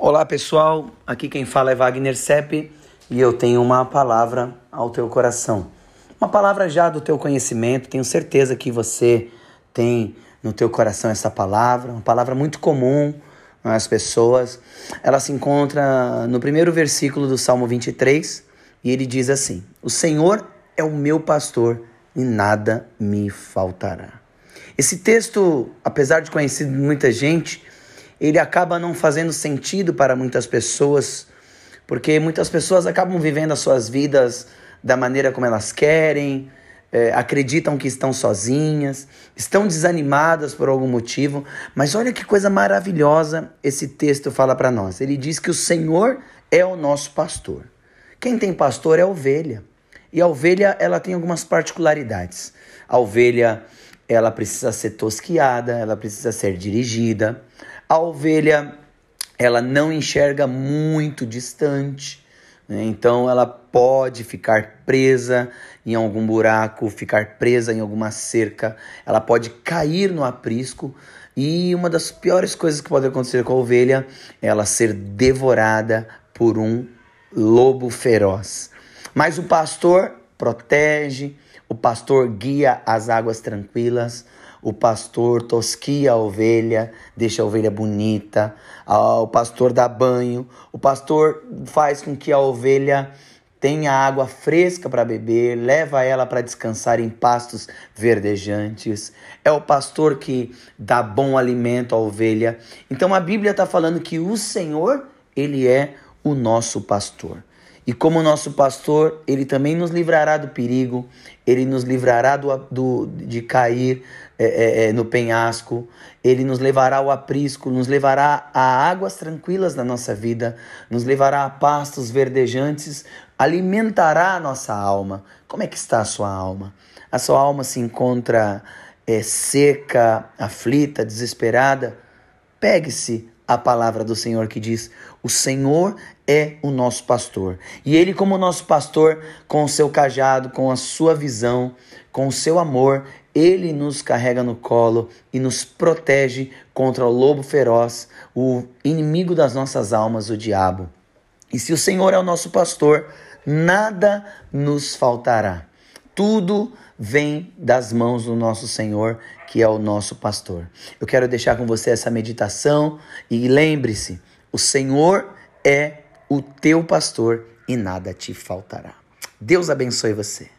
Olá pessoal, aqui quem fala é Wagner Sepp e eu tenho uma palavra ao teu coração. Uma palavra já do teu conhecimento, tenho certeza que você tem no teu coração essa palavra, uma palavra muito comum às pessoas. Ela se encontra no primeiro versículo do Salmo 23 e ele diz assim: O Senhor é o meu pastor e nada me faltará. Esse texto, apesar de conhecido de muita gente, ele acaba não fazendo sentido para muitas pessoas, porque muitas pessoas acabam vivendo as suas vidas da maneira como elas querem, é, acreditam que estão sozinhas, estão desanimadas por algum motivo, mas olha que coisa maravilhosa esse texto fala para nós. Ele diz que o Senhor é o nosso pastor. Quem tem pastor é a ovelha. E a ovelha, ela tem algumas particularidades. A ovelha, ela precisa ser tosquiada, ela precisa ser dirigida. A ovelha, ela não enxerga muito distante, né? então ela pode ficar presa em algum buraco, ficar presa em alguma cerca, ela pode cair no aprisco. E uma das piores coisas que pode acontecer com a ovelha é ela ser devorada por um lobo feroz. Mas o pastor protege, o pastor guia as águas tranquilas, o pastor tosquia a ovelha, deixa a ovelha bonita, o pastor dá banho, o pastor faz com que a ovelha tenha água fresca para beber, leva ela para descansar em pastos verdejantes. É o pastor que dá bom alimento à ovelha. Então a Bíblia está falando que o Senhor, ele é o nosso pastor. E como nosso pastor, ele também nos livrará do perigo, ele nos livrará do, do de cair é, é, é, no penhasco, ele nos levará ao aprisco, nos levará a águas tranquilas da nossa vida, nos levará a pastos verdejantes, alimentará a nossa alma. Como é que está a sua alma? A sua alma se encontra é, seca, aflita, desesperada? Pegue-se a palavra do Senhor que diz: O Senhor é o nosso pastor. E ele, como nosso pastor, com o seu cajado, com a sua visão, com o seu amor, ele nos carrega no colo e nos protege contra o lobo feroz, o inimigo das nossas almas, o diabo. E se o Senhor é o nosso pastor, nada nos faltará. Tudo vem das mãos do nosso Senhor, que é o nosso pastor. Eu quero deixar com você essa meditação e lembre-se: o Senhor é o teu pastor e nada te faltará. Deus abençoe você.